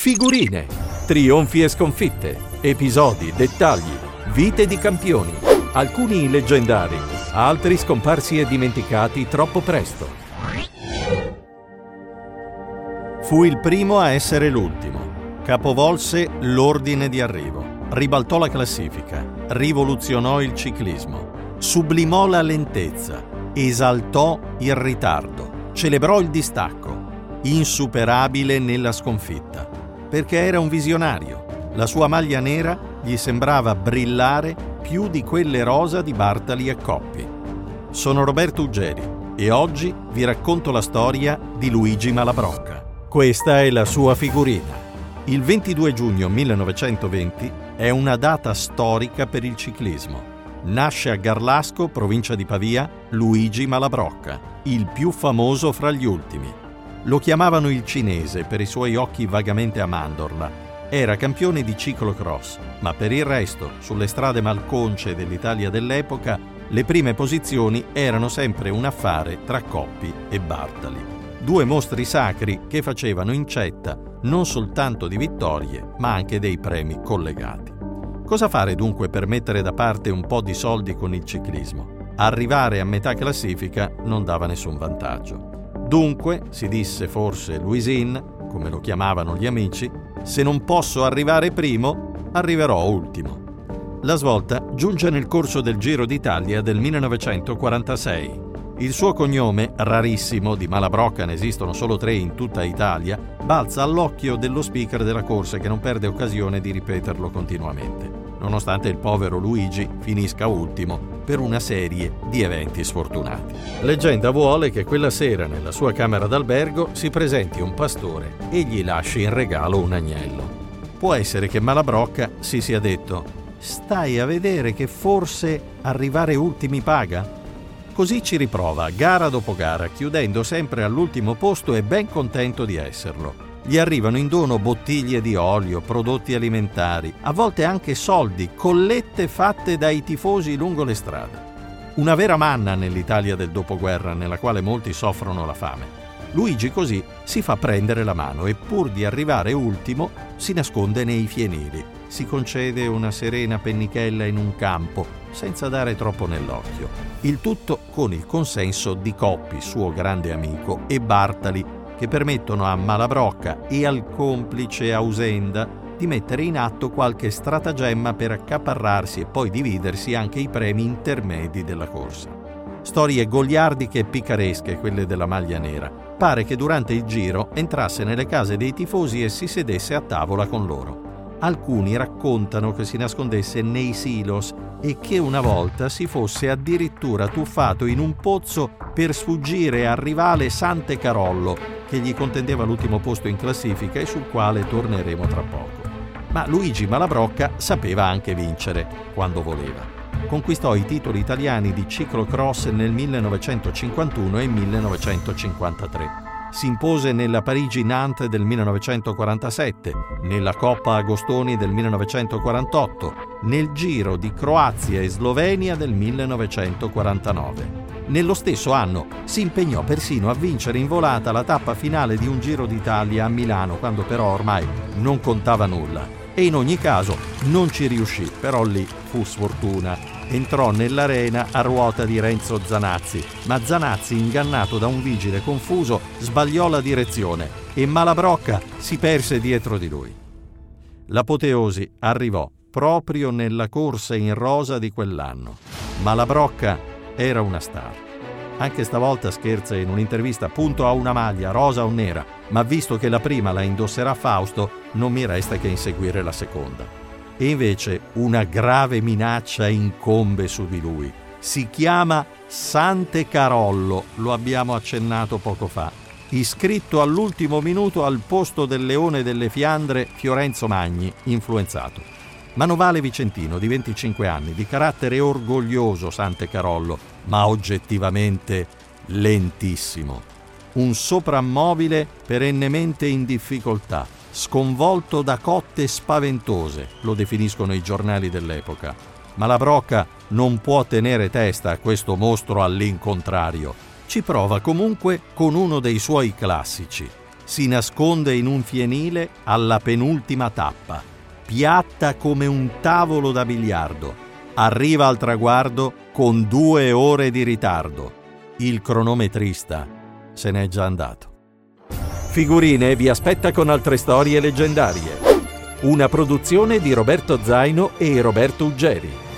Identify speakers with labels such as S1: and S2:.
S1: Figurine, trionfi e sconfitte, episodi, dettagli, vite di campioni, alcuni leggendari, altri scomparsi e dimenticati troppo presto.
S2: Fu il primo a essere l'ultimo. Capovolse l'ordine di arrivo, ribaltò la classifica, rivoluzionò il ciclismo, sublimò la lentezza, esaltò il ritardo, celebrò il distacco, insuperabile nella sconfitta, perché era un visionario. La sua maglia nera gli sembrava brillare più di quelle rosa di Bartali e Coppi. Sono Roberto Uggeri e oggi vi racconto la storia di Luigi Malabrocca. Questa è la sua figurina. Il 22 giugno 1920 è una data storica per il ciclismo. Nasce a Garlasco, provincia di Pavia, Luigi Malabrocca, il più famoso fra gli ultimi. Lo chiamavano il cinese per i suoi occhi vagamente a mandorla. Era campione di ciclocross, ma per il resto, sulle strade malconce dell'Italia dell'epoca, le prime posizioni erano sempre un affare tra Coppi e Bartali. Due mostri sacri che facevano incetta non soltanto di vittorie, ma anche dei premi collegati. Cosa fare dunque per mettere da parte un po' di soldi con il ciclismo? Arrivare a metà classifica non dava nessun vantaggio. Dunque, si disse forse Luisin, come lo chiamavano gli amici, se non posso arrivare primo, arriverò ultimo. La svolta giunge nel corso del Giro d'Italia del 1946. Il suo cognome, rarissimo, di Malabrocca ne esistono solo tre in tutta Italia, balza all'occhio dello speaker della corsa che non perde occasione di ripeterlo continuamente, nonostante il povero Luigi finisca ultimo per una serie di eventi sfortunati. Leggenda vuole che quella sera nella sua camera d'albergo si presenti un pastore e gli lasci in regalo un agnello. Può essere che Malabrocca si sia detto Stai a vedere che forse arrivare ultimi paga? Così ci riprova, gara dopo gara, chiudendo sempre all'ultimo posto e ben contento di esserlo. Gli arrivano in dono bottiglie di olio, prodotti alimentari, a volte anche soldi, collette fatte dai tifosi lungo le strade. Una vera manna nell'Italia del dopoguerra nella quale molti soffrono la fame. Luigi così si fa prendere la mano e pur di arrivare ultimo si nasconde nei fienili, si concede una serena pennichella in un campo senza dare troppo nell'occhio. Il tutto con il consenso di Coppi, suo grande amico, e Bartali, che permettono a Malabrocca e al complice Ausenda di mettere in atto qualche stratagemma per accaparrarsi e poi dividersi anche i premi intermedi della corsa. Storie goliardiche e picaresche quelle della maglia nera. Pare che durante il giro entrasse nelle case dei tifosi e si sedesse a tavola con loro. Alcuni raccontano che si nascondesse nei silos e che una volta si fosse addirittura tuffato in un pozzo per sfuggire al rivale Sante Carollo, che gli contendeva l'ultimo posto in classifica e sul quale torneremo tra poco. Ma Luigi Malabrocca sapeva anche vincere quando voleva. Conquistò i titoli italiani di ciclocross nel 1951 e 1953 si impose nella Parigi-Nantes del 1947, nella Coppa Agostoni del 1948, nel Giro di Croazia e Slovenia del 1949. Nello stesso anno si impegnò persino a vincere in volata la tappa finale di un Giro d'Italia a Milano, quando però ormai non contava nulla. E in ogni caso non ci riuscì, però lì fu sfortuna entrò nell'arena a ruota di Renzo Zanazzi, ma Zanazzi, ingannato da un vigile confuso, sbagliò la direzione e Malabrocca si perse dietro di lui. L'apoteosi arrivò proprio nella corsa in rosa di quell'anno. Malabrocca era una star. Anche stavolta scherza in un'intervista appunto a una maglia, rosa o nera, ma visto che la prima la indosserà Fausto, non mi resta che inseguire la seconda. E invece una grave minaccia incombe su di lui. Si chiama Sante Carollo, lo abbiamo accennato poco fa, iscritto all'ultimo minuto al posto del leone delle Fiandre Fiorenzo Magni, influenzato. Manovale Vicentino, di 25 anni, di carattere orgoglioso Sante Carollo, ma oggettivamente lentissimo. Un soprammobile perennemente in difficoltà sconvolto da cotte spaventose, lo definiscono i giornali dell'epoca. Ma la Brocca non può tenere testa a questo mostro all'incontrario. Ci prova comunque con uno dei suoi classici. si nasconde in un fienile alla penultima tappa, piatta come un tavolo da biliardo. Arriva al traguardo con due ore di ritardo. Il cronometrista se n'è già andato.
S1: Figurine vi aspetta con altre storie leggendarie. Una produzione di Roberto Zaino e Roberto Uggeri.